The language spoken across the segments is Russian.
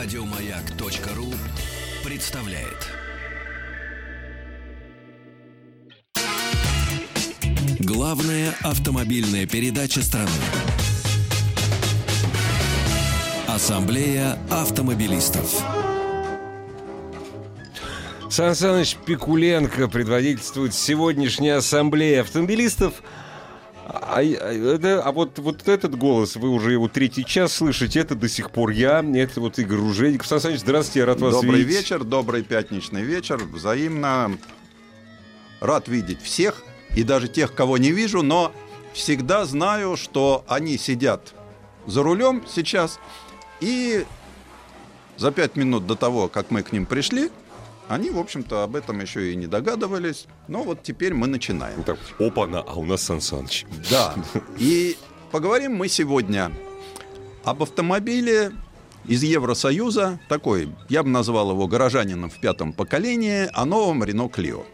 Радиомаяк.ру представляет. Главная автомобильная передача страны. Ассамблея автомобилистов. Сан Саныч Пикуленко предводительствует сегодняшняя ассамблея автомобилистов. А, а, это, а вот, вот этот голос, вы уже его третий час слышите, это до сих пор я, это вот Игорь Ружейников. Сан Саныч, здравствуйте, я рад вас добрый видеть. вечер, добрый пятничный вечер. Взаимно рад видеть всех, и даже тех, кого не вижу, но всегда знаю, что они сидят за рулем сейчас, и за пять минут до того, как мы к ним пришли, они, в общем-то, об этом еще и не догадывались. Но вот теперь мы начинаем. Так, опа-на, а у нас Сан Саныч. Да. И поговорим мы сегодня об автомобиле из Евросоюза, такой, я бы назвал его горожанином в пятом поколении, о новом Рено Клио.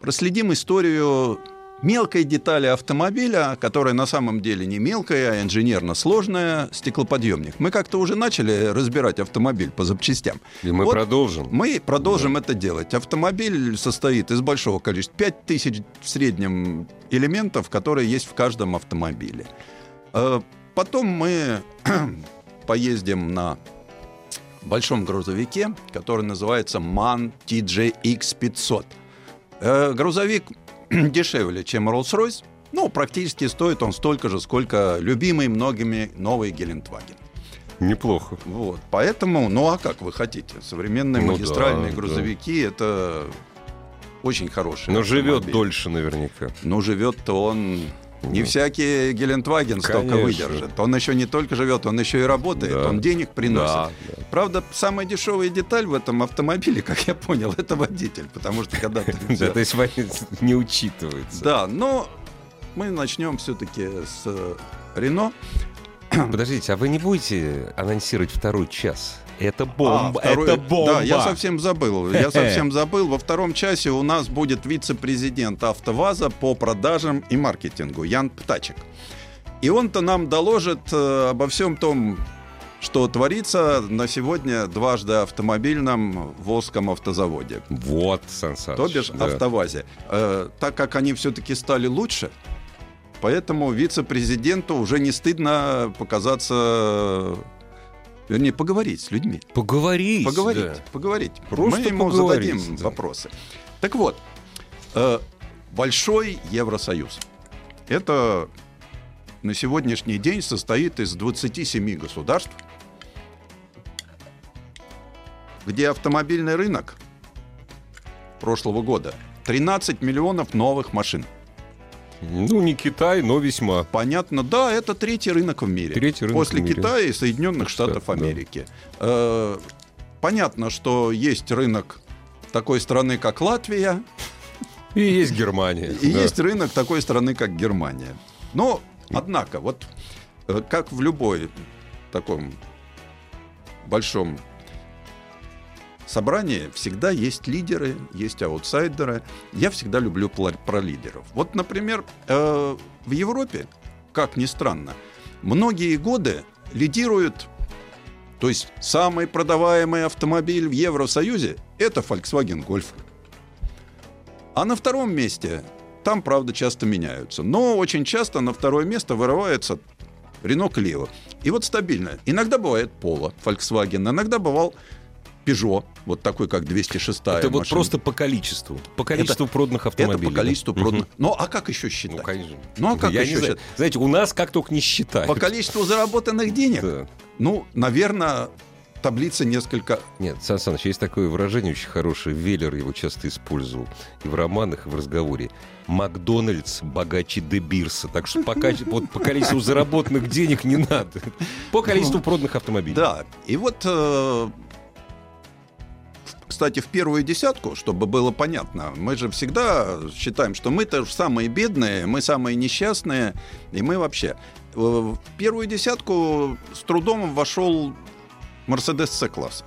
Проследим историю мелкой детали автомобиля, которая на самом деле не мелкая, а инженерно сложная, стеклоподъемник. Мы как-то уже начали разбирать автомобиль по запчастям. И мы Вот продолжим. Мы продолжим это делать. Автомобиль состоит из большого количества, 5000 в среднем элементов, которые есть в каждом автомобиле. Э, Потом мы поездим на большом грузовике, который называется MAN TJX500. Э, Грузовик дешевле, чем Rolls-Royce. Ну, практически стоит он столько же, сколько любимый многими новый Гелендваген. Неплохо. Вот, поэтому, ну а как вы хотите? Современные Ну магистральные да, грузовики это очень хорошие. Но живет автомобили. дольше наверняка. Ну, живет-то он. Не Ну. всякий Гелендваген столько Конечно. выдержит. Он еще не только живет, он еще и работает, Да. он денег приносит. Да, да. Правда, самая дешевая деталь в этом автомобиле, как я понял, это водитель, потому что когда ты Да, то есть не учитывается. Да, но мы начнем все-таки с Рено. Подождите, а вы не будете анонсировать второй час? Это бомба, А, второй- это бомба. Да, я совсем забыл. Я совсем забыл. Во втором часе у нас будет вице-президент АвтоВАЗа по продажам и маркетингу Ян Птачек. И он-то нам доложит э, обо всем том, что творится на сегодня дважды автомобильном Волжском автозаводе. Вот, Сан Саныч, То бишь да. АвтоВАЗе. Э, так как они все-таки стали лучше, поэтому вице-президенту уже не стыдно показаться... Вернее, поговорить с людьми. Поговорить. Поговорить, да. поговорить. Просто Мы ему зададим да. вопросы. Так вот, э, большой Евросоюз. Это на сегодняшний день состоит из 27 государств, где автомобильный рынок прошлого года 13 миллионов новых машин. Ну, не Китай, но весьма. Понятно, да, это третий рынок в мире. Третий рынок После в мире. Китая и Соединенных Штатов, да. Америки. Э, Понятно, что есть рынок такой страны, как Латвия, И есть Германия. и да. есть рынок такой страны, как Германия. Но, однако, вот э, как в любой таком большом собрании всегда есть лидеры, есть аутсайдеры. Я всегда люблю про лидеров. Вот, например, э, в Европе, как ни странно, многие годы лидируют, то есть самый продаваемый автомобиль в Евросоюзе – это Volkswagen Golf. А на втором месте, там, правда, часто меняются, но очень часто на второе место вырывается Renault Clio. И вот стабильно. Иногда бывает Polo, Volkswagen, иногда бывал Peugeot, вот такой, как 206 Это вот машина. просто по количеству. По количеству проданных Это автомобилей. по количеству да? проданных. Ну, а как еще считать? Ну, конечно. Ну, а как Я еще не знаю. считать? Знаете, у нас как только не считают. По количеству заработанных денег? Да. Ну, наверное, таблица несколько... Нет, Сан Саныч, есть такое выражение очень хорошее, Веллер его часто использовал и в романах, и в разговоре. Макдональдс богаче Дебирса. Так что пока, вот, по количеству заработанных денег не надо. По количеству проданных автомобилей. Да, и вот... э, Кстати, в первую десятку, чтобы было понятно, мы же всегда считаем, что мы-то самые бедные, мы самые несчастные, и мы вообще. В первую десятку с трудом вошел Мерседес С-класса.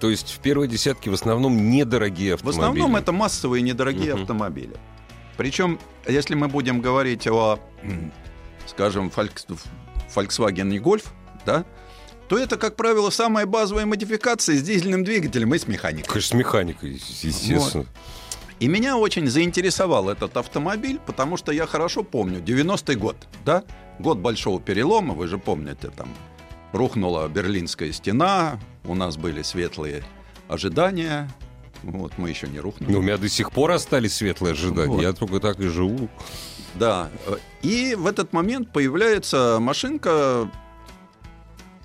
То есть в первой десятке в основном недорогие В автомобили. основном это массовые недорогие Мгм. автомобили. Причем, если мы будем говорить о, скажем, Volks- Volkswagen и Golf, да, то это, как правило, самая базовая модификация с дизельным двигателем и с механикой. Конечно, с механикой, естественно. Вот. И меня очень заинтересовал этот автомобиль, потому что я хорошо помню, 90-й год, да, год большого перелома, вы же помните, там рухнула Берлинская стена, у нас были светлые ожидания, вот мы еще не рухнули. Но у меня до сих пор остались светлые ожидания, вот. я только так и живу. Да, и в этот момент появляется машинка,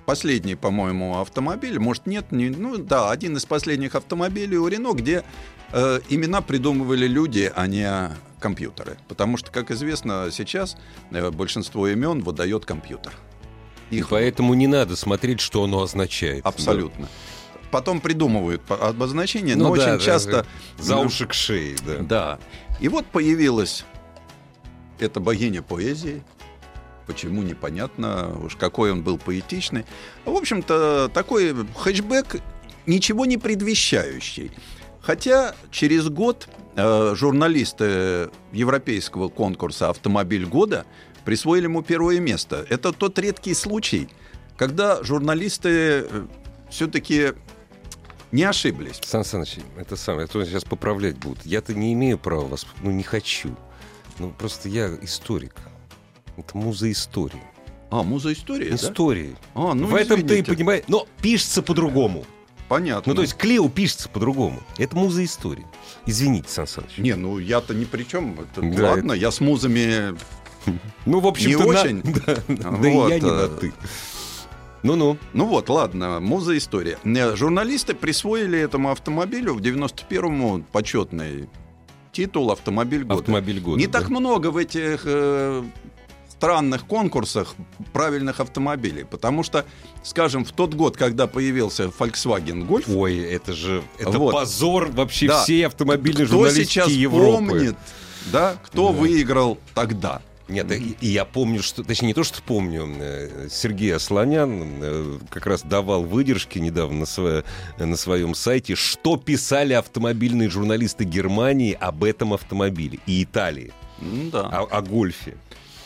последний, по-моему, автомобиль, может нет, не, ну да, один из последних автомобилей у Рено, где э, имена придумывали люди, а не компьютеры. Потому что, как известно, сейчас э, большинство имен выдает компьютер. Их... И поэтому не надо смотреть, что оно означает. Абсолютно. Да. Потом придумывают обозначения, ну, но да, очень да, часто... За уши к шее, да. Да. И вот появилась эта богиня поэзии, Почему, непонятно. Уж какой он был поэтичный. В общем-то, такой хэтчбэк, ничего не предвещающий. Хотя через год э, журналисты европейского конкурса «Автомобиль года» присвоили ему первое место. Это тот редкий случай, когда журналисты э, все-таки не ошиблись. Сан Саныч, это самое, это сейчас поправлять будут. Я-то не имею права вас, ну не хочу. Ну просто я историк. Это муза истории. А, муза истории, Истории. Да? А, ну, В этом ты и понимаешь. Но пишется по-другому. Понятно. Ну, то есть Клео пишется по-другому. Это муза истории. Извините, Сан Саныч. Не, ну я-то ни при чем. Это, да, ладно, это... я с музами ну, в общем не очень. Да, вот. и я не на ты. Ну-ну. Ну вот, ладно, муза история. Э, журналисты присвоили этому автомобилю в 91-му почетный титул «Автомобиль года». «Автомобиль года», Не да? так много в этих э, странных конкурсах правильных автомобилей. Потому что, скажем, в тот год, когда появился Volkswagen Golf... Ой, это же это вот, позор вообще да, всей автомобильной кто журналистики сейчас Европы. помнит, да, кто да. выиграл тогда? Нет, и, и я помню, что, точнее, не то, что помню, э, Сергей Асланян э, как раз давал выдержки недавно на, свое, на своем сайте, что писали автомобильные журналисты Германии об этом автомобиле и Италии. Да. О, о гольфе.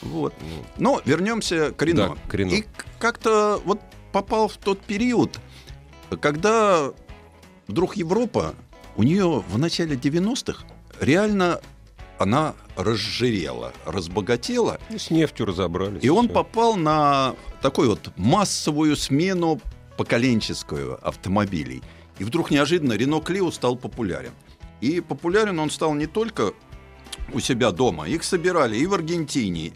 Вот. Но вернемся к Рено. Да, к Рено. И как-то вот попал в тот период, когда вдруг Европа, у нее в начале 90-х реально она разжирела, разбогатела. И с нефтью разобрались. И он все. попал на такую вот массовую смену поколенческую автомобилей. И вдруг неожиданно Рено Клио стал популярен. И популярен он стал не только у себя дома. Их собирали и в Аргентине,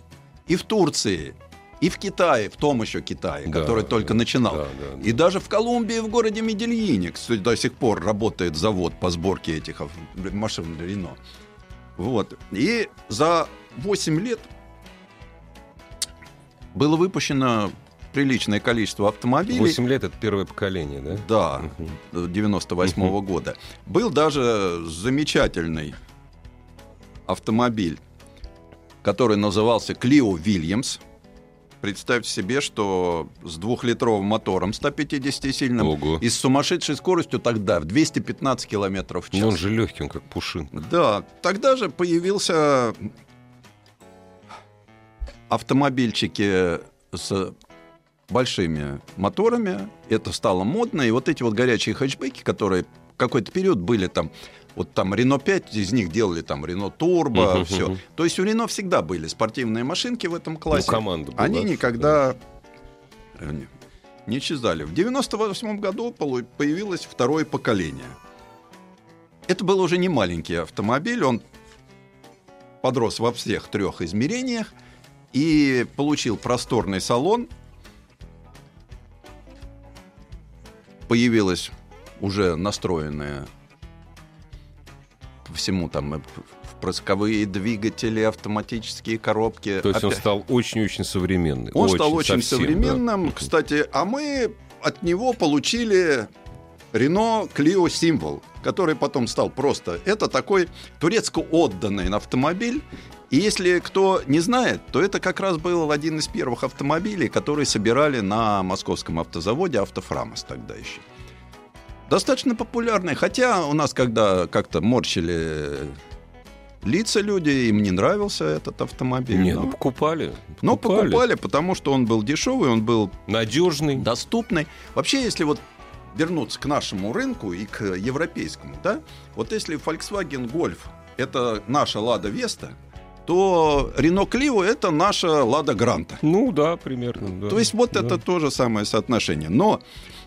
и в Турции, и в Китае, в том еще Китае, да, который только начинал. Да, да, да. И даже в Колумбии, в городе Медельине, кстати, до сих пор работает завод по сборке этих машин Рено. Вот. И за 8 лет было выпущено приличное количество автомобилей. 8 лет это первое поколение, да? Да, 98 -го года. Был даже замечательный автомобиль который назывался Clio Williams. Представьте себе, что с двухлитровым мотором 150-сильным Ого. и с сумасшедшей скоростью тогда в 215 километров в час. Но он же легкий, он как пушинка. Да, тогда же появился автомобильчики с большими моторами. Это стало модно. И вот эти вот горячие хэтчбеки, которые какой-то период были там вот там Рено 5 из них делали там Рено Турбо, uh-huh, все. Uh-huh. То есть у Рено всегда были спортивные машинки в этом классе. Ну, команда была, Они никогда да. не исчезали. В 98 году появилось второе поколение. Это был уже не маленький автомобиль, он подрос во всех трех измерениях и получил просторный салон. Появилась уже настроенная всему там э, прысковые двигатели, автоматические коробки. То есть Опять... он стал очень-очень современным. Он очень, стал очень совсем, современным. Да. Кстати, а мы от него получили Renault Clio Symbol, который потом стал просто... Это такой турецко отданный автомобиль. И если кто не знает, то это как раз был один из первых автомобилей, которые собирали на московском автозаводе «Автофрамос» тогда еще достаточно популярный. Хотя у нас, когда как-то морщили лица люди, им не нравился этот автомобиль. Не, но, ну покупали. но покупали, потому что он был дешевый, он был Надежный. доступный. Вообще, если вот вернуться к нашему рынку и к европейскому, да, вот если Volkswagen Golf это наша Лада Веста, то Renault Clio это наша Лада Гранта. Ну да, примерно. да. То есть вот Да. это то же самое соотношение. Но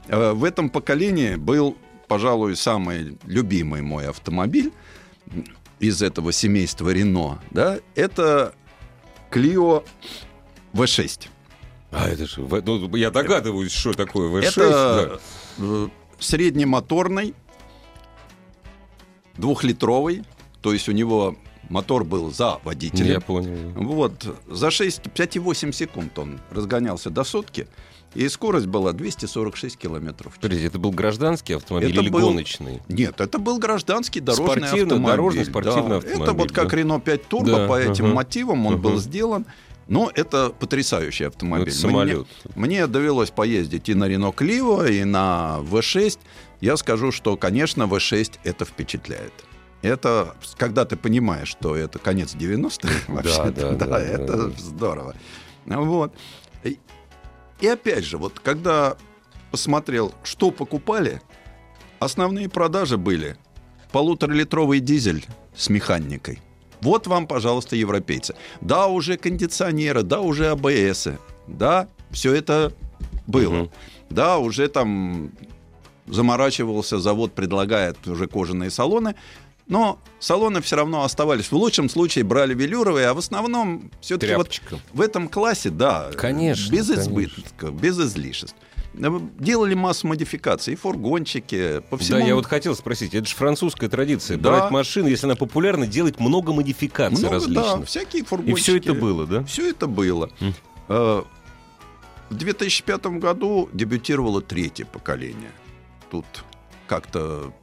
в этом поколении был, пожалуй, самый любимый мой автомобиль из этого семейства Рено, да, это Clio V6. А это же, ну, я догадываюсь, что такое V6. это э, среднемоторный, двухлитровый, то есть у него мотор был за да. водителем. Я понял. Вот, за 6, 5,8 секунд он разгонялся до сотки, и скорость была 246 километров в час. Подождите, это был гражданский автомобиль Это или был- гоночный? Нет, это был гражданский дорожный Спортивно- автомобиль. дорожный спортивный Да. автомобиль, Это вот как да. Renault 5 Turbo, Да, по этим ага. мотивам он был Ага. сделан. Но это потрясающий автомобиль. Это самолет. Мне, мне довелось поездить и на Renault Clio, и на V6. Я скажу, что, конечно, V6 это впечатляет. Это когда ты понимаешь, что это конец 90-х, вообще, да, да, да, это да. здорово. Вот. И- опять же, вот когда посмотрел, что покупали, основные продажи были полуторалитровый дизель с механикой. Вот вам, пожалуйста, европейцы. Да, уже кондиционеры, да, уже АБС, да, все это было. Мгм. Да, уже там заморачивался, завод предлагает уже кожаные салоны, но салоны все равно оставались. В лучшем случае брали велюровые, а в основном все-таки вот в этом классе, да, Конечно, без конечно. избытка, без излишеств. Э, Делали массу модификаций, и фургончики, по всему. Да, я вот хотел спросить, это же французская традиция. Да. Брать машину, если она популярна, делать много модификаций много, различных. да, всякие И фургончики. все это было, да? Все это было. Э, В 2005 году дебютировало третье поколение. Тут как-то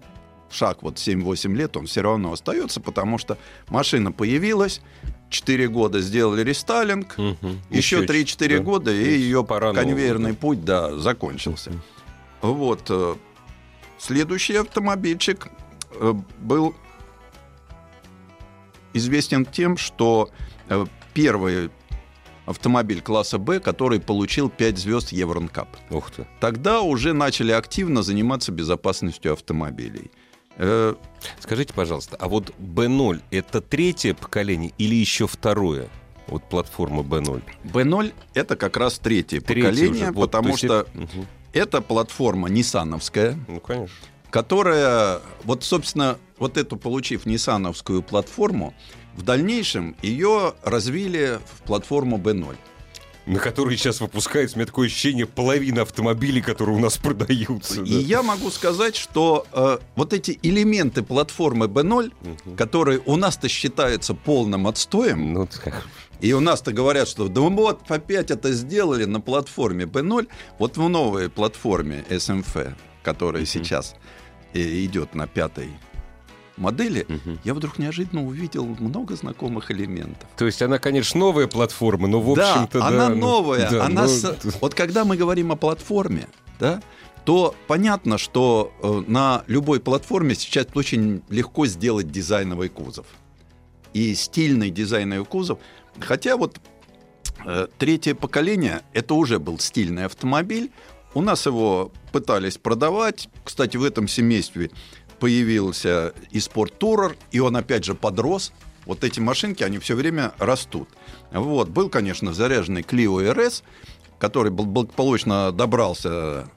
шаг вот 7-8 лет, он все равно остается, потому что машина появилась, 4 года сделали рестайлинг, Мгм. еще 3-4 да. года, и ее пора конвейерный нового, путь, да, закончился. Вот. э, Следующий автомобильчик э, был известен тем, что э, первый автомобиль класса Б, который получил 5 звезд Евронкап. да. Ух ты. Тогда уже начали активно заниматься безопасностью автомобилей. Э, Скажите, пожалуйста, а вот B0 это третье поколение или еще второе? Вот платформа B0. B0 это как раз третье, Третье поколение, уже. Вот, то потому есть что это- Мгм. это платформа ниссановская, Ну, конечно. которая, вот, собственно, вот эту, получив ниссановскую платформу, в дальнейшем ее развили в платформу B0. На которые сейчас выпускается, у меня такое ощущение, половина автомобилей, которые у нас продаются. И я могу сказать, что э, вот эти элементы платформы B0, Мгм. которые у нас-то считаются полным отстоем, Ну, так. и у нас-то говорят, что да вот опять это сделали на платформе B0, вот в новой платформе SMF, которая Мгм. сейчас э, идет на пятой модели, Мгм. я вдруг неожиданно увидел много знакомых элементов. То есть она, конечно, новая платформа, но в да, общем-то... она ну, новая. да, она ну, с- Вот когда мы говорим о платформе, да, то понятно, что э, на любой платформе сейчас очень легко сделать дизайновый кузов. И стильный дизайновый кузов. Хотя вот э, третье поколение это уже был стильный автомобиль. У нас его пытались продавать. Кстати, в этом семействе появился и спорт-турер, и он опять же подрос. Вот эти машинки, они все время растут. Вот. Был, конечно, заряженный Clio RS, который благополучно добрался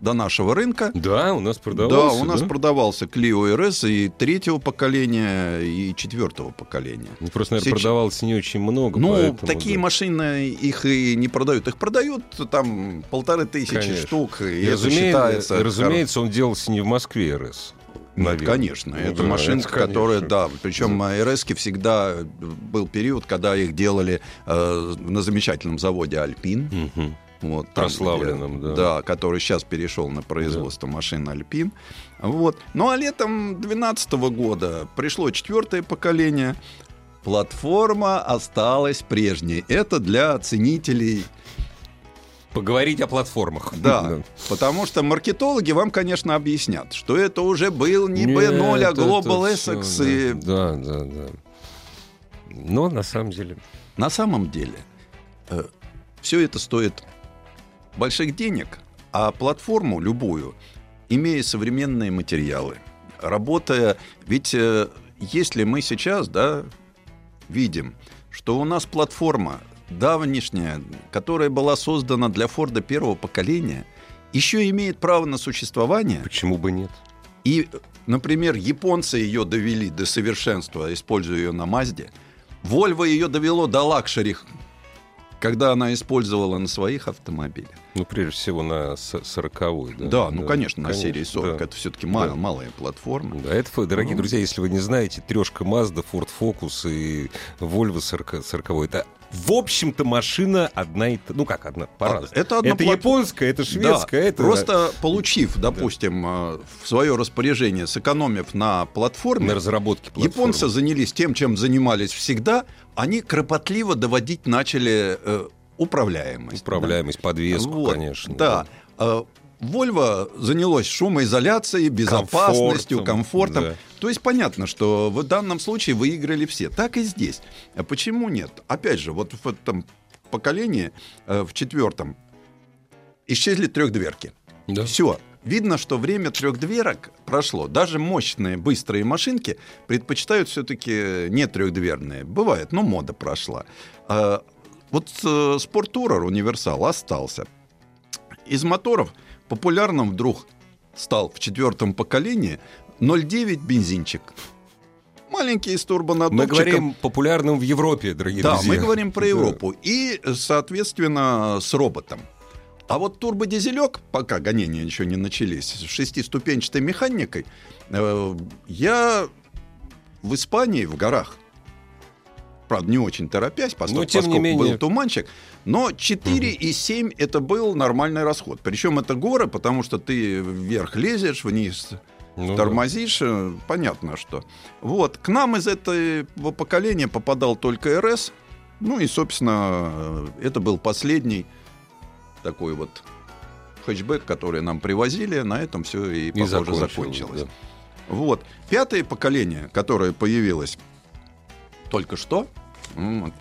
до нашего рынка. Да, у нас продавался. да, у нас продавался Clio RS и третьего поколения, и четвертого поколения. Ну, Просто, наверное, Сейчас- продавалось не очень много. Ну, поэтому, такие да. машины их и не продают. Их продают там полторы тысячи Конечно. штук. И, И, это считается... разумеется, он делался не в Москве РС. Наверное. конечно. Ну это да, машинка, это конечно. которая, да, причем РС всегда был период, когда их делали э, на замечательном заводе Альпин. Мгм. Вот, там, Прославленном, где- да. Да, который сейчас перешел на производство машин Альпин. Вот. Ну а летом 2012 года пришло четвертое поколение. Платформа осталась прежней. Это для ценителей Поговорить о платформах. Да, потому что маркетологи вам, конечно, объяснят, что это уже был не Нет, B0, а Global Essex. и- Да, да, да. Но на самом деле... На самом деле э, все это стоит больших денег, а платформу любую, имея современные материалы, работая... Ведь э, если мы сейчас да, видим, что у нас платформа давнишняя, которая была создана для Форда первого поколения, еще имеет право на существование. Почему бы нет? И, например, японцы ее довели до совершенства, используя ее на Мазде. Вольво ее довело до luxury, когда она использовала на своих автомобилях. Ну, прежде всего, на 40 да? Да, ну, конечно, на серии 40. да. Это все-таки Да. мал- малая платформа. Да, это, дорогие Ну. друзья, если вы не знаете, трешка Mazda, Ford Focus и Volvo 40, 40 это в общем-то машина одна и та- ну как одна по-разному. А, это одна это плат- японская, это шведская, Да, это Просто получив, допустим, э, в свое распоряжение, сэкономив на платформе, на разработке платформы. японцы занялись тем, чем занимались всегда. Они кропотливо доводить начали э, управляемость. управляемость, подвеску, Вот, конечно. Да. Э, Volvo занялось шумоизоляцией, безопасностью, комфортом. да. То есть понятно, что в данном случае выиграли все. Так и здесь. А почему нет? Опять же, вот в этом поколении, э, в четвертом, исчезли трехдверки. Да. Все. Видно, что время трехдверок прошло. Даже мощные, быстрые машинки предпочитают все-таки не трехдверные. Бывает, но мода прошла. А, Вот э, спорттурер универсал остался. Из моторов популярным вдруг стал в четвертом поколении 0,9 бензинчик. Маленький Мы турбонаддувчиком. говорим популярным в Европе, дорогие Да, друзья. мы говорим про Да. Европу. И, соответственно, с роботом. А вот турбодизелек, пока гонения еще не начались, с шестиступенчатой механикой, э, я в Испании, в горах, правда, не очень торопясь, постольку- Но, тем не поскольку менее. был туманчик, но 4,7 это был нормальный расход. Причем это горы, потому что ты вверх лезешь, вниз Ну да. тормозишь, э, понятно что. Вот, к нам из этого поколения попадал только РС, ну и, собственно, э, это был последний такой вот хэтчбэк, который нам привозили, на этом все и, И похоже, закончилось, закончилось. да. Вот. Пятое поколение, которое появилось только что, м,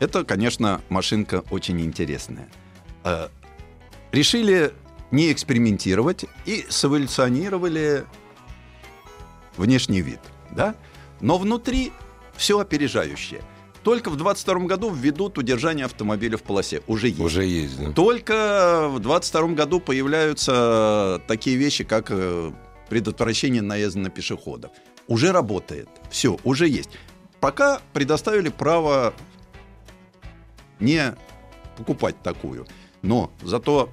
это, конечно, машинка очень интересная. Э, Решили не экспериментировать и сэволюционировали внешний вид, да? Но внутри все опережающее. Только в 22 году введут удержание автомобиля в полосе. Уже есть. Уже есть, да. Только в 22 году появляются такие вещи, как э, предотвращение наезда на пешеходов. Уже работает. Все, уже есть. Пока предоставили право не покупать такую. Но зато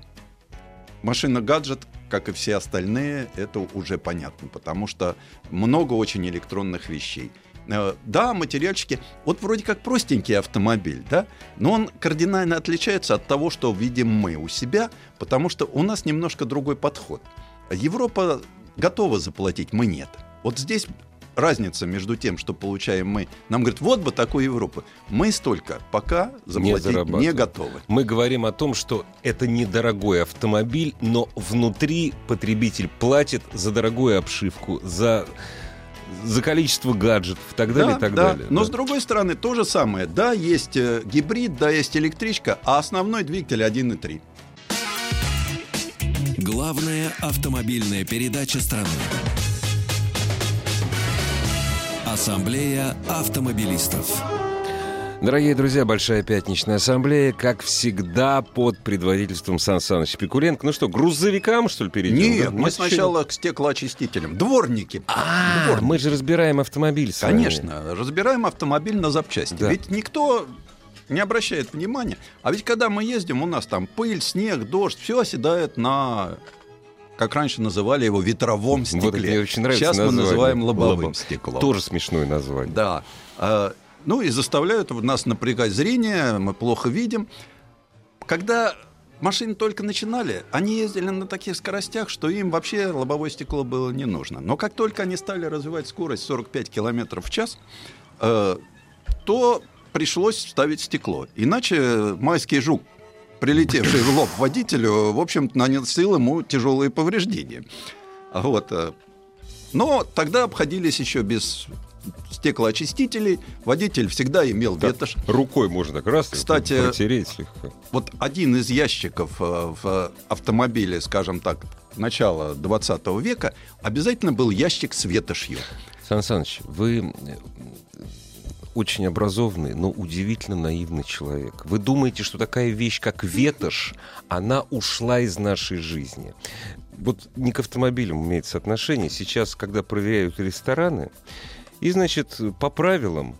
машина-гаджет, как и все остальные, это уже понятно, потому что много очень электронных вещей. Э, Да, материальчики, вот вроде как простенький автомобиль, да, но он кардинально отличается от того, что видим мы у себя, потому что у нас немножко другой подход. Европа готова заплатить, мы нет. Вот здесь разница между тем, что получаем мы. Нам говорят, вот бы такую Европу. Мы столько пока заплатить не, зарабатываем. готовы. Мы говорим о том, что это недорогой автомобиль, но внутри потребитель платит за дорогую обшивку, за, за количество гаджетов и так далее, и так да. далее. Но да. с другой стороны, то же самое. Да, есть э, гибрид, да, есть электричка, а основной двигатель 1.3. Главная автомобильная передача страны. Ассамблея автомобилистов. Дорогие друзья, Большая пятничная ассамблея, как всегда, под предводительством Сан Саныча Пикуленко. Ну что, грузовикам, что ли, перейдем? Нет, да? мы Нет, сначала к стеклоочистителям. Дворники. А, Дворники. мы же разбираем автомобиль с вами. Конечно, разбираем автомобиль на запчасти. Да. Ведь никто не обращает внимания. А ведь когда мы ездим, у нас там пыль, снег, дождь, все оседает на как раньше называли его ветровом стекле. Вот мне очень нравится Сейчас мы называем лобовым Лобовым. стеклом. Тоже смешное название. Да. А, Ну и заставляют нас напрягать зрение, мы плохо видим. Когда машины только начинали, они ездили на таких скоростях, что им вообще лобовое стекло было не нужно. Но как только они стали развивать скорость 45 км в час, э, то пришлось ставить стекло. Иначе майский жук, прилетевший в лоб водителю, в общем наносил ему тяжелые повреждения. Вот. э, но тогда обходились еще без стеклоочистителей водитель всегда имел Так, ветошь. Рукой можно так раз Кстати, протереть слегка. Вот один из ящиков э, в автомобиле, скажем так, начала 20 века, обязательно был ящик с ветошью. Сан Саныч, вы очень образованный, но удивительно наивный человек. Вы думаете, что такая вещь, как ветошь, она ушла из нашей жизни. Вот не к автомобилям имеется отношение. Сейчас, когда проверяют рестораны, и, значит, по правилам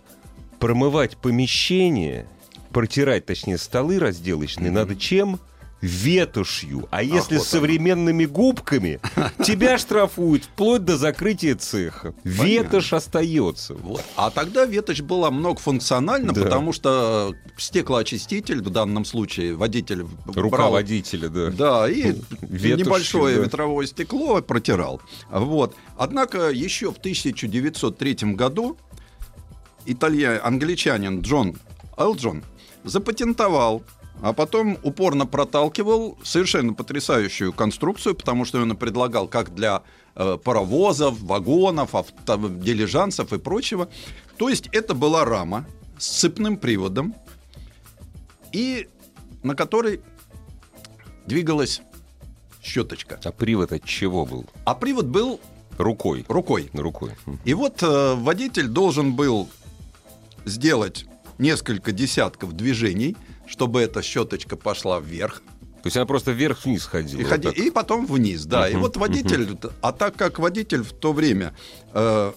промывать помещение, протирать, точнее, столы разделочные, надо чем? Ветошью. А если вот с современными губками, тебя штрафуют вплоть до закрытия цеха. Ветошь остается. Вот. А тогда ветошь была многофункциональна, Да. потому что стеклоочиститель, в данном случае водитель Рука брал да. Да, и Ветошью, небольшое да. ветровое стекло протирал. Вот. Однако еще в 1903 году италья... англичанин Джон Элджон запатентовал, а потом упорно проталкивал совершенно потрясающую конструкцию, потому что он предлагал как для э, паровозов, вагонов, авто... дилижансов и прочего. То есть это была рама с цепным приводом, и на которой двигалась щеточка. А привод от чего был? А привод был Рукой. рукой. Рукой. И вот э, водитель должен был сделать несколько десятков движений, чтобы эта щеточка пошла вверх. То есть она просто вверх-вниз ходила. И, ходи- и потом вниз, да. И Мгм, вот водитель, а так как водитель в то время э,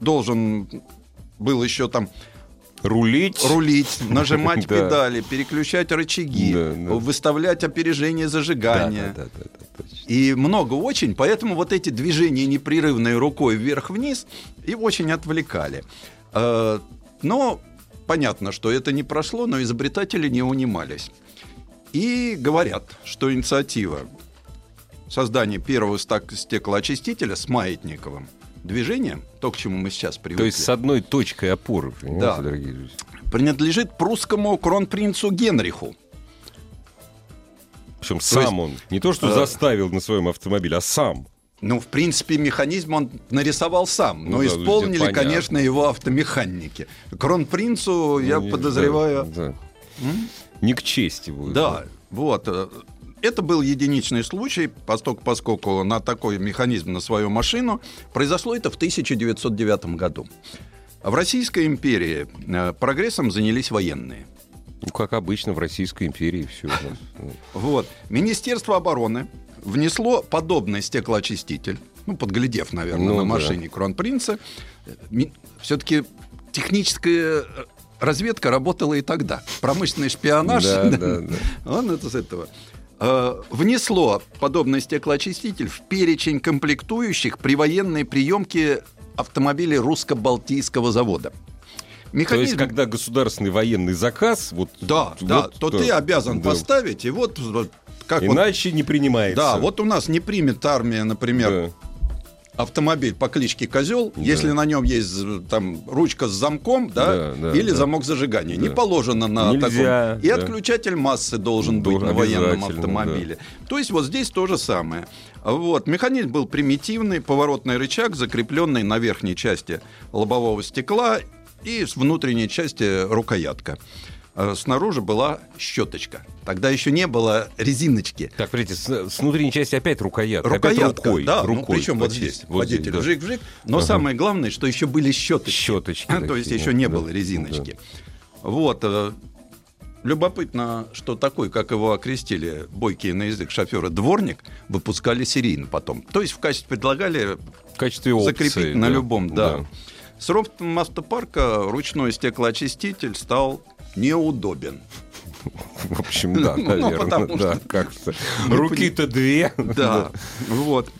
должен был еще там Рулить. рулить, нажимать Да. педали, переключать рычаги, выставлять опережение зажигания. И много очень, поэтому вот эти движения непрерывной рукой вверх-вниз и очень отвлекали. Э, Но понятно, что это не прошло, но изобретатели не унимались. И говорят, что инициатива создания первого стеклоочистителя с маятниковым движением, то, к чему мы сейчас привыкли, То есть с одной точкой опоры, Да. дорогие друзья. принадлежит прусскому кронпринцу Генриху. Причем То сам он. Не то, что э, заставил на своем автомобиле, а сам. Ну, в принципе, механизм он нарисовал сам, Ну но да, исполнили, понятно. конечно, его автомеханики. Кронпринцу, я Ну, подозреваю... да, да. Не к чести будет. Да, вот. э, Это был единичный случай, поскольку, поскольку на такой механизм на свою машину произошло это в 1909 году. В Российской империи э, прогрессом занялись военные. Ну, как обычно в Российской империи все. Вот. Министерство обороны внесло подобный стеклоочиститель, ну, подглядев, наверное, Ну, на да. машине Кронпринца. Все-таки техническая э, разведка работала и тогда. Промышленный шпионаж. Да, да, да. Он это с этого. Э, Внесло подобный стеклоочиститель в перечень комплектующих при военной приемке автомобилей русско-балтийского завода. То есть, Механизм когда государственный военный заказ, вот, да, вот, да, то да, ты обязан да. поставить, и вот, вот как вот Иначе не принимается. Да, вот у нас не примет армия, например, Да. автомобиль по кличке Козел, Да. если на нем есть э, там ручка с замком, да, Да, да, или да. замок зажигания. Не Да. положено на Нельзя, таком. И да. отключатель массы должен быть Должен на военном автомобиле. То есть вот здесь то же самое. Вот. Механизм был примитивный, поворотный рычаг, закрепленный на верхней части лобового стекла и с внутренней части рукоятка. Э, Снаружи была щеточка. Тогда еще не было резиночки. Так, смотрите, с, с внутренней части опять рукоятка. Рукоятка, опять рукой. да, рукой ну, причем вот здесь, Вот водитель, да. вжик-вжик, но Ага. самое главное, что еще были щеточки. Щеточки То есть еще да, не было да, резиночки. Вот. э, Любопытно, что такой, как его окрестили, бойкие на язык шофера, дворник, выпускали серийно потом. То есть в качестве предлагали В качестве опции. закрепить на да, любом, да. С ростом автопарка ручной стеклоочиститель стал неудобен. В общем, да, Ну, наверное. да, как-то. Руки-то две. Да, вот.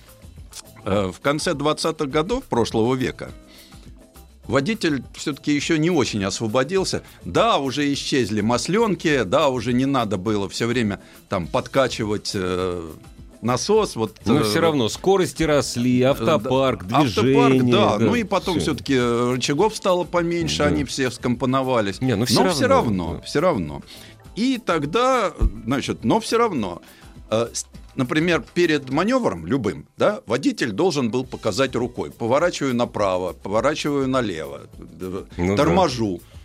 Э, В конце 20-х годов прошлого века водитель все-таки еще не очень освободился. Да, уже исчезли масленки, да, уже не надо было все время там подкачивать э, насос. Вот, Но э, все равно скорости росли, автопарк, да, движение. Автопарк, да. Ну и потом все-таки рычагов стало поменьше, Да. они все скомпоновались. Не, ну всё но равно, все равно, да. все равно. И тогда, значит, но все равно э, например, перед маневром любым, да, водитель должен был показать рукой, поворачиваю направо, поворачиваю налево, Ну торможу, да.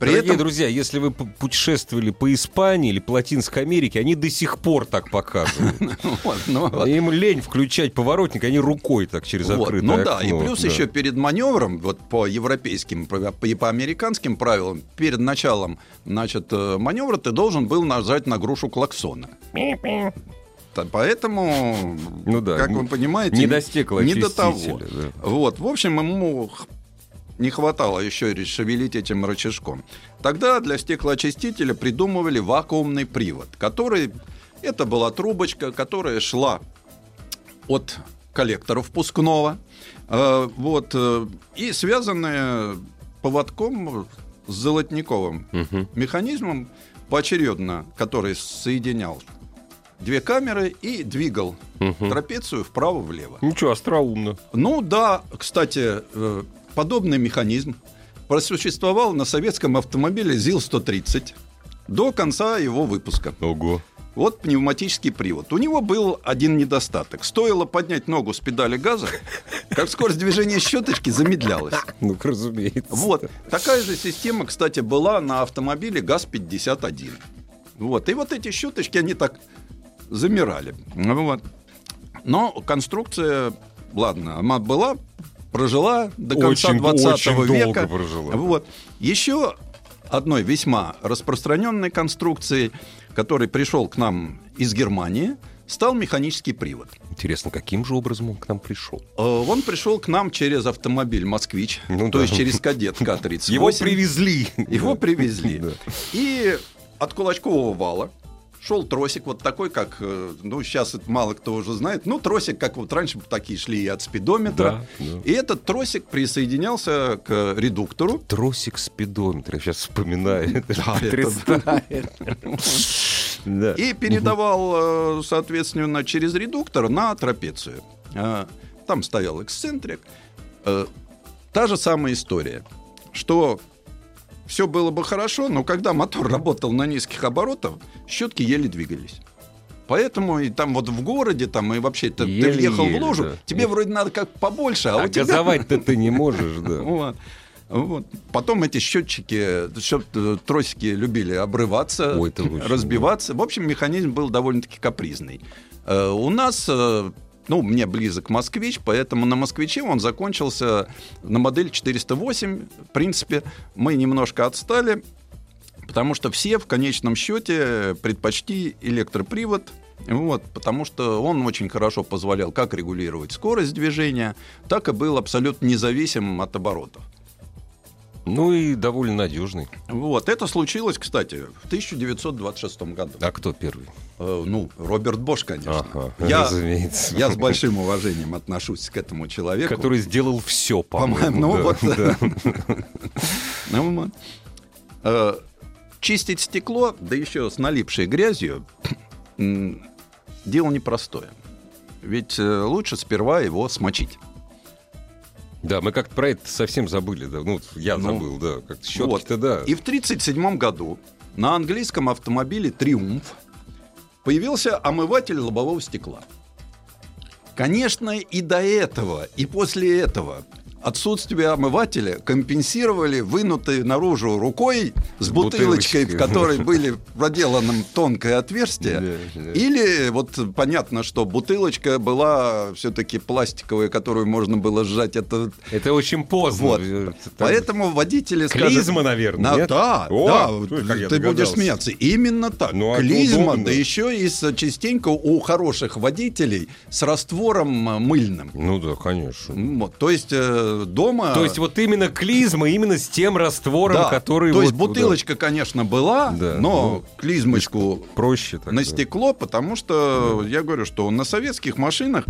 При Дорогие этом друзья, если вы путешествовали по Испании или по Латинской Америке, они до сих пор так показывают. ну. Им лень включать поворотник, они рукой так через открытое Ну да, и плюс да. еще перед маневром, вот по европейским и по американским правилам, перед началом значит, э, маневра ты должен был нажать на грушу клаксона. Поэтому, Ну да, как вы понимаете, не достекло не до того. да. Вот, в общем, ему не хватало еще и шевелить этим рычажком. Тогда для стеклоочистителя придумывали вакуумный привод, который это была трубочка, которая шла от коллектора впускного, э, вот, э, и связанная поводком с золотниковым Мгм. механизмом поочередно, который соединял две камеры и двигал Мгм. трапецию вправо-влево. Ничего, остроумно. Ну да, кстати, э, подобный механизм просуществовал на советском автомобиле ЗИЛ-130 до конца его выпуска. Ого. Вот пневматический привод. У него был один недостаток. Стоило поднять ногу с педали газа, как скорость движения щеточки замедлялась. Ну, разумеется. Вот. Такая же система, кстати, была на автомобиле ГАЗ-51. Вот. И вот эти щеточки, они так замирали. Вот. Но конструкция, ладно, она была, прожила до конца Очень- 20 очень века. долго прожила. Вот. Еще одной весьма распространенной конструкцией, который пришел к нам из Германии, стал механический привод. Интересно, каким же образом он к нам пришел? Э, Он пришел к нам через автомобиль «Москвич», Ну то да. есть через «Кадет К-38». Его привезли. Его привезли. И от кулачкового вала шел тросик вот такой, как, э, ну, сейчас это мало кто уже знает, ну, тросик, как вот раньше такие шли и от спидометра. Да, да. И этот тросик присоединялся к редуктору. Тросик спидометра. Сейчас вспоминаю. Да, это-. Да. И передавал, э, соответственно, через редуктор на трапецию. Э, Там стоял эксцентрик. Та же самая история, что все было бы хорошо, но когда мотор работал на низких оборотах, щетки еле двигались. Поэтому и там вот в городе, там и вообще ты, ты Еле-еле, въехал в лужу, да. тебе вроде надо как побольше, а, А у тебя... газовать-то ты не можешь, да. Вот. Потом эти счетчики, счет, э, тросики любили обрываться, Ой, разбиваться. В общем, механизм был довольно-таки капризный. Э, У нас, э, ну, мне близок москвич, поэтому на москвиче он закончился на модель 408. В принципе, мы немножко отстали, потому что все в конечном счете предпочти электропривод. Вот, потому что он очень хорошо позволял как регулировать скорость движения, так и был абсолютно независимым от оборотов. Ну и довольно надежный. Вот, это случилось, кстати, в 1926 году. А кто первый? Э, ну, Роберт Бош, конечно. Ага, я, разумеется. я с большим уважением отношусь к этому человеку. Который сделал все, по-моему. По-моему, ну вот. Ну. Э, Чистить стекло, да еще с налипшей грязью, дело непростое. Ведь э, лучше сперва его смочить. Да, мы как-то про это совсем забыли. Да. Ну, я Ну, забыл, да. Как щетки-то, Вот. да. И в 1937 году на английском автомобиле «Триумф» появился омыватель лобового стекла. Конечно, и до этого, и после этого отсутствие омывателя компенсировали вынутой наружу рукой с бутылочкой, в которой были проделано тонкое отверстие. Да, да. Или вот понятно, что бутылочка была все-таки пластиковая, которую можно было сжать. Это Это очень поздно. вот. Там- Поэтому водители скажут... Клизма, наверное, На- нет? да, О, да, как ты будешь смеяться. Именно так. Ну, а Клизма, да еще и с- частенько у хороших водителей с раствором э, мыльным. Ну да, конечно. Вот, то есть э, дома... То есть вот именно клизма, именно с тем раствором, да, который... то есть вот, бутылочка, конечно, была, Да, но ну, клизмочку да, проще так. на да. стекло, потому что я говорю, что на советских машинах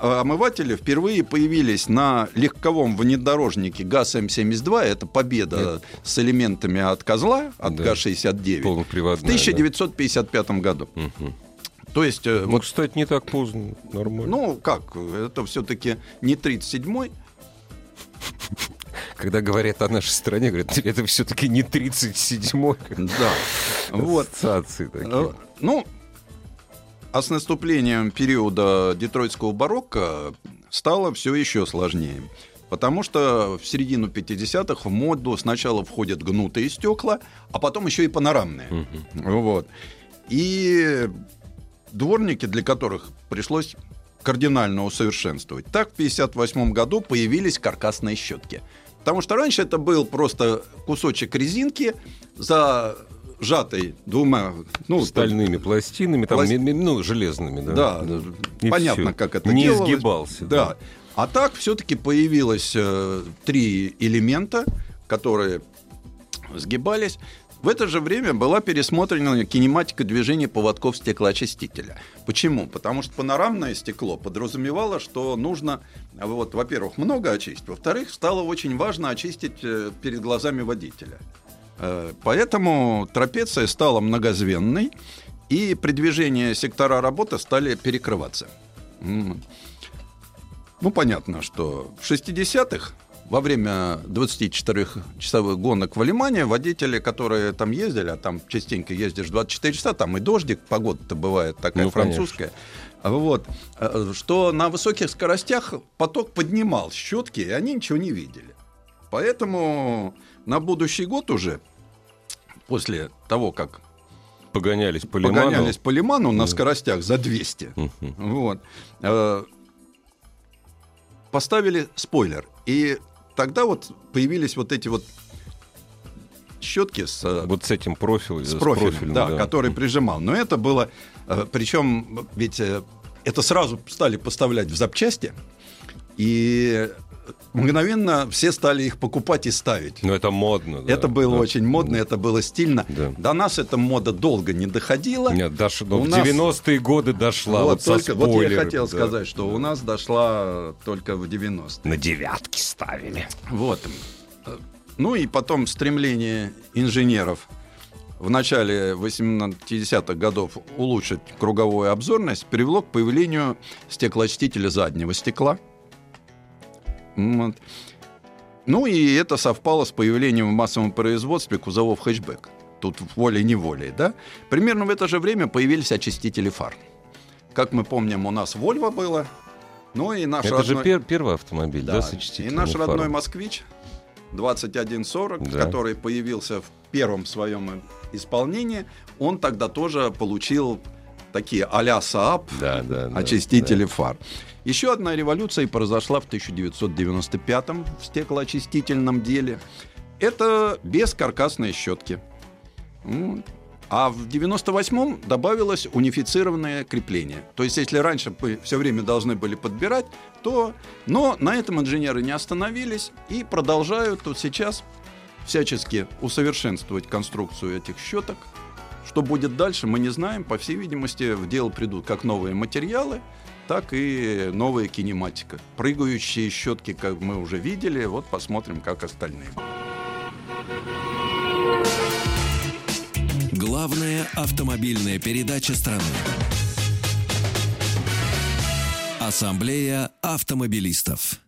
а, омыватели впервые появились на легковом внедорожнике ГАЗ-М72. Это победа с элементами от козла, от Да. ГАЗ-69. В Полноприводная, 1955 году. да. Мгм. То есть, э, Ну, вот, кстати, не так поздно. Нормально. ну как, это все-таки не 37-й. Когда говорят о нашей стране, говорят, это все-таки не 37-й. Да. Вот. Ассоциации такие. Э, Ну, а с наступлением периода детройтского барокко стало все еще сложнее. Потому что в середину 50-х в моду сначала входят гнутые стекла, а потом еще и панорамные. Вот. И дворники, для которых пришлось кардинально усовершенствовать. Так в 1958 году появились каркасные щетки. Потому что раньше это был просто кусочек резинки за сжатой двумя ну, стальными пластинами, там, пласт... ну, железными, да. Да, И понятно, все. как это Не делалось. изгибался. Да. да. А так все-таки появилось э, три элемента, которые сгибались. В это же время была пересмотрена кинематика движения поводков стеклоочистителя. Почему? Потому что панорамное стекло подразумевало, что нужно, вот, во-первых, много очистить, во-вторых, стало очень важно очистить э, перед глазами водителя. Э, поэтому трапеция стала многозвенной, и при движении сектора работы стали перекрываться. Ну, понятно, что в 60-х во время 24-часовых гонок в Алимане водители, которые там ездили, а там частенько ездишь 24 часа, там и дождик, погода-то бывает такая ну, французская, конечно. вот, э, что на высоких скоростях поток поднимал щетки, и они ничего не видели. Поэтому на будущий год уже, после того, как погонялись по лиману, погонялись по лиману на скоростях за 200, вот, э, поставили спойлер. И тогда вот появились вот эти вот щетки с... Э, вот с этим профилем. С профилем, с профилем да, да, который прижимал. Но это было... Э, Причем ведь э, это сразу стали поставлять в запчасти. И мгновенно все стали их покупать и ставить. Ну, это модно. Да, это было да. очень модно, это было стильно. Да. До нас эта мода долго не доходила. Нет, дош... Ну, в 90-е годы дошла. Вот, вот, только, вот я хотел да. сказать, что у нас дошла только в 90-е. На девятки ставили. Вот. Ну и потом стремление инженеров в начале 80-х годов улучшить круговую обзорность привело к появлению стеклоочистителя заднего стекла – вот. Ну и это совпало с появлением в массовом производстве кузовов хэтчбэк. Тут волей-неволей, да? Примерно в это же время появились очистители фар. Как мы помним, у нас Volvo было, ну и наш Это родной... же пер первый автомобиль, да, да с И наш фаром. родной «Москвич» 2140, да. который появился в первом своем исполнении, он тогда тоже получил такие а-ля Saab да, да, очистители да. фар. Еще одна революция произошла в 1995-м в стеклоочистительном деле. Это бескаркасные щетки. А в 98-м добавилось унифицированное крепление. То есть, если раньше мы все время должны были подбирать, то... Но на этом инженеры не остановились и продолжают вот сейчас всячески усовершенствовать конструкцию этих щеток. Что будет дальше, мы не знаем. По всей видимости, в дело придут как новые материалы – так и новая кинематика. Прыгающие щетки, как мы уже видели, вот посмотрим, как остальные. Главная автомобильная передача страны. Ассамблея автомобилистов.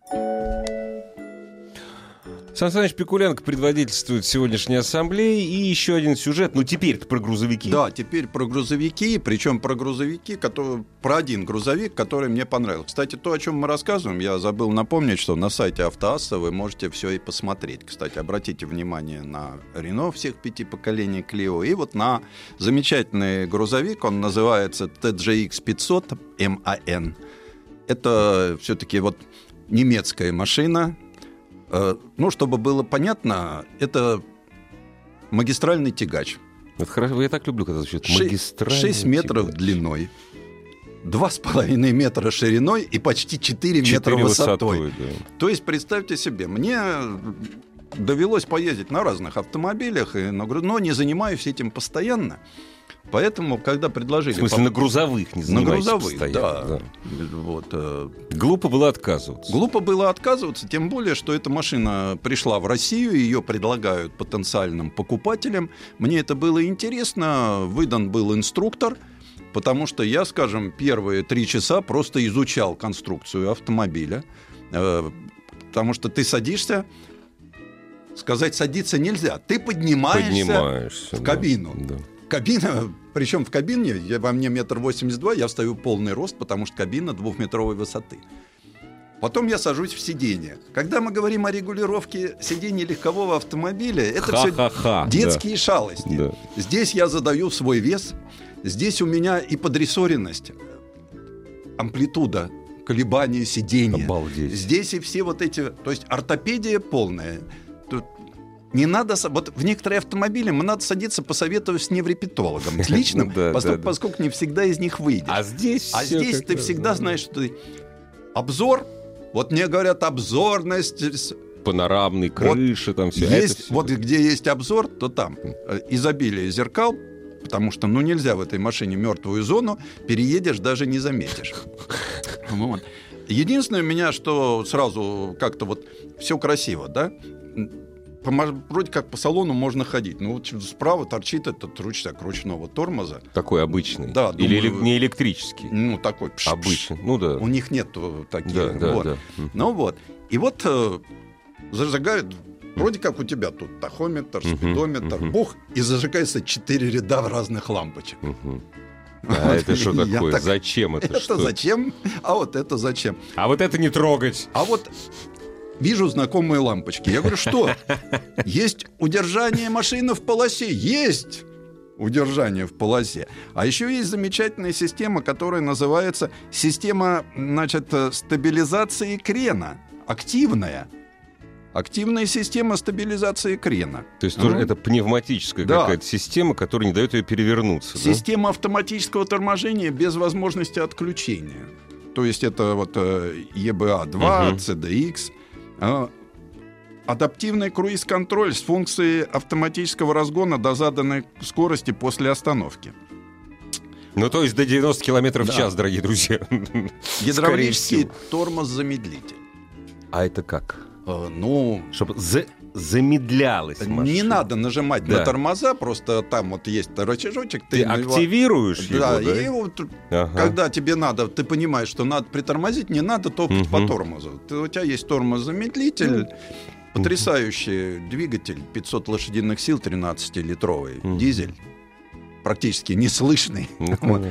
Сан Саныч Пикуленко предводительствует сегодняшней ассамблеи. И еще один сюжет. Ну, теперь про грузовики. Да, теперь про грузовики. Причем про грузовики, который, про один грузовик, который мне понравился. Кстати, то, о чем мы рассказываем, я забыл напомнить, что на сайте Автоасса вы можете все и посмотреть. Кстати, обратите внимание на Рено всех пяти поколений Клио. И вот на замечательный грузовик, он называется TGX 500 MAN. Это все-таки вот немецкая машина, ну, чтобы было понятно, это магистральный тягач. Это хорошо, я так люблю, когда звучит магистральный 6 метров тягач. длиной, 2,5 метра шириной и почти 4, 4 метра высотой. высотой да. То есть, представьте себе, мне довелось поездить на разных автомобилях, но не занимаюсь этим постоянно. Поэтому, когда предложили... В смысле, по... на грузовых не На грузовых, да. да. Вот, э... Глупо было отказываться. Глупо было отказываться, тем более, что эта машина пришла в Россию, ее предлагают потенциальным покупателям. Мне это было интересно, выдан был инструктор, потому что я, скажем, первые три часа просто изучал конструкцию автомобиля, э, потому что ты садишься, сказать садиться нельзя, ты поднимаешься, поднимаешься в кабину. Да кабина, причем в кабине, я, во мне метр восемьдесят два, я встаю полный рост, потому что кабина двухметровой высоты. Потом я сажусь в сиденье. Когда мы говорим о регулировке сидений легкового автомобиля, это Ха-ха-ха, все детские шалости. Да. Здесь я задаю свой вес, здесь у меня и подрессоренность, амплитуда колебания сидения. Обалдеть. Здесь и все вот эти, то есть ортопедия полная. Не надо, вот в некоторые автомобили мы надо садиться посоветовать с неврепетологом, с личным, Ну да, поскольку, да, да. поскольку не всегда из них выйдешь. А здесь А здесь ты всегда да. знаешь, что ты обзор. Вот мне говорят обзорность. с- панорамный, Вот крыши, там все. Есть, вот где есть обзор, то там э, изобилие зеркал, потому что ну нельзя в этой машине мертвую зону, переедешь даже не заметишь. Вот. Единственное у меня, что сразу как-то вот все красиво, да? По вроде как по салону можно ходить. Ну, вот справа торчит этот ручник ручного тормоза. такой обычный. Да, Или эле- не электрический. Ну, такой пш-пш. Обычный. Ну да. У них нету таких. Да, да, вот. да. Ну вот. И вот э, зажигают, вроде как у тебя тут тахометр, спидометр, мгм. бух, и зажигается четыре ряда разных лампочек. Мгм. А это что такое? так- Зачем это? Это что? зачем? А вот это зачем? А вот это не трогать. А вот вижу знакомые лампочки. Я говорю, что? Есть удержание машины в полосе? Есть! удержание в полосе. А еще есть замечательная система, которая называется система значит, стабилизации крена. Активная. Активная система стабилизации крена. То есть тоже это пневматическая Да. какая-то система, которая не дает ее перевернуться. да? Система автоматического торможения без возможности отключения. То есть это вот э, EBA-2, Мгм. CDX. Э, Адаптивный круиз-контроль с функцией автоматического разгона до заданной скорости после остановки. Ну, то есть до 90 километров в Да. час, дорогие друзья. Гидравлический тормоз-замедлитель. А это как? Э, ну, Чтобы замедлялась машина. не надо нажимать Да. на тормоза, просто там вот есть рычажочек. Ты него- активируешь его, Да, да? и вот Ага. Когда тебе надо, ты понимаешь, что надо притормозить, не надо топать Мгм. по тормозу. Ты- у тебя есть тормозамедлитель, Ну, потрясающий двигатель, 500 лошадиных сил, 13-литровый, Мгм. дизель, практически неслышный. Ну, Вот.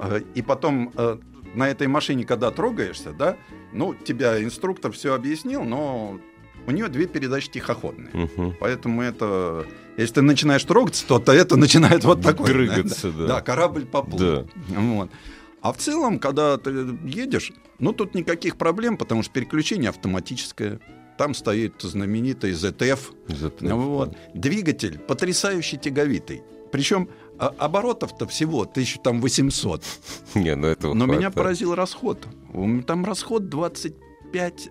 А, И потом э, на этой машине, когда трогаешься, да, ну, тебя инструктор все объяснил, но у нее две передачи тихоходные. Мгм. Поэтому это... Если ты начинаешь трогаться, то, то это начинает вот такой... Дрыгаться, да. Да, корабль поплыл. Да. Вот. А в целом, когда ты едешь, ну тут никаких проблем, потому что переключение автоматическое. Там стоит знаменитый ZF. Зато- Вот. Двигатель потрясающе тяговитый. Причем а, оборотов-то всего 1800. Не, ну этого Но меня поразил расход. Там расход 25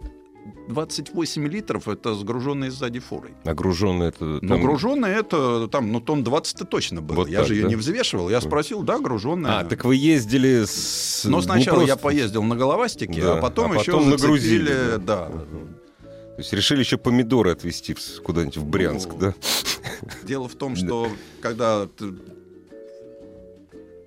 28 литров, это сгруженные сзади фурой. Нагруженный это... Там- груженная это там, ну, тонн 20 точно было. Вот я так, же ее да? не взвешивал. Я спросил, да, груженная. А, так вы ездили с... Но не сначала я просто- поездил на головастике, Да, а потом а еще потом зацепили, нагрузили, да. То есть решили еще помидоры отвезти куда-нибудь в Брянск, Ну, да? Дело в том, что когда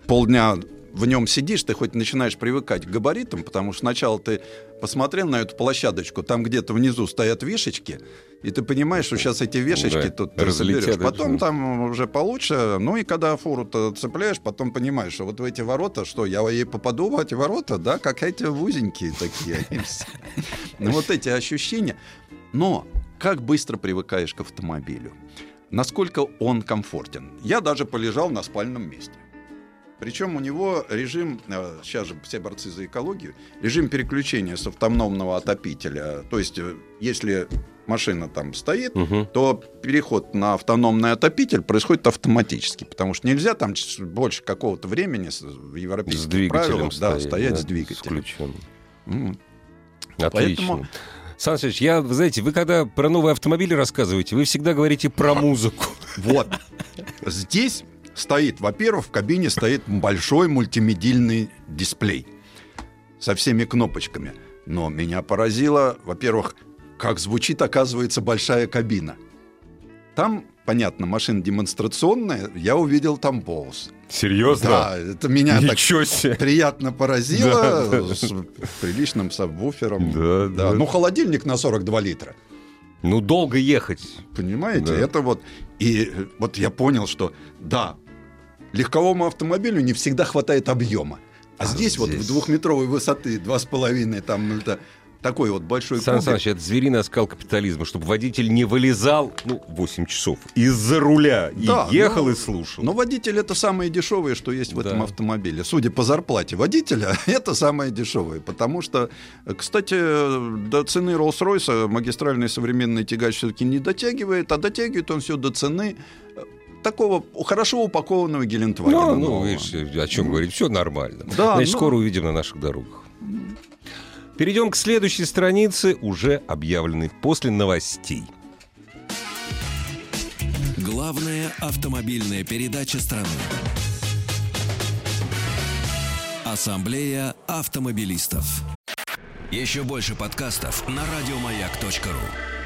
полдня в нем сидишь, ты хоть начинаешь привыкать к габаритам, потому что сначала ты посмотрел на эту площадочку, там где-то внизу стоят вешечки, и ты понимаешь, что сейчас эти вешечки Да, тут ты соберешь. Потом там уже получше. Ну и когда фуру-то цепляешь, потом понимаешь, что вот в эти ворота, что я ей попаду в эти ворота, да, как эти узенькие такие. Ну вот эти ощущения. Но как быстро привыкаешь к автомобилю? Насколько он комфортен? Я даже полежал на спальном месте. Причем у него режим, э, сейчас же все борцы за экологию, режим переключения с автономного отопителя. То есть, э, если машина там стоит, Мгм. то переход на автономный отопитель происходит автоматически, потому что нельзя там больше какого-то времени в С европейских двигателем правилах да, стоять, стоять да, с двигателем. включенным. М. Отлично. Поэтому- Сан Саныч, я, вы знаете, вы когда про новые автомобили рассказываете, вы всегда говорите про музыку. Вот. Здесь стоит, во-первых, в кабине стоит большой мультимедийный дисплей со всеми кнопочками. Но меня поразило, во-первых, как звучит, оказывается, большая кабина. Там, понятно, машина демонстрационная, я увидел там Bose. Серьезно? Да, это меня так Ничего себе. приятно поразило Да, да. с приличным сабвуфером. Да, да. Ну, холодильник на 42 литра. Ну, долго ехать. Понимаете, Да. это вот... И вот я понял, что да, легковому автомобилю не всегда хватает объема. А, А здесь, вот здесь- в двухметровой высоты, два с половиной, там это такой вот большой Сан. Саныч, это звериный оскал капитализма, чтобы водитель не вылезал, ну, 8 часов из-за руля и Да, ехал но- и слушал. Но водитель это самое дешевое, что есть в Да. этом автомобиле. Судя по зарплате водителя, это самое дешевое. Потому что, кстати, до цены Rolls-Royce магистральный современный тягач все-таки не дотягивает, а дотягивает он все до цены э, такого хорошо упакованного Гелендвагена. Ну, ну, видишь, о чем говорить, все нормально. Да, Значит, ну- скоро увидим на наших дорогах. Перейдем к следующей странице, уже объявленной после новостей. Главная автомобильная передача страны. Ассамблея автомобилистов. Еще больше подкастов на радиомаяк.ру.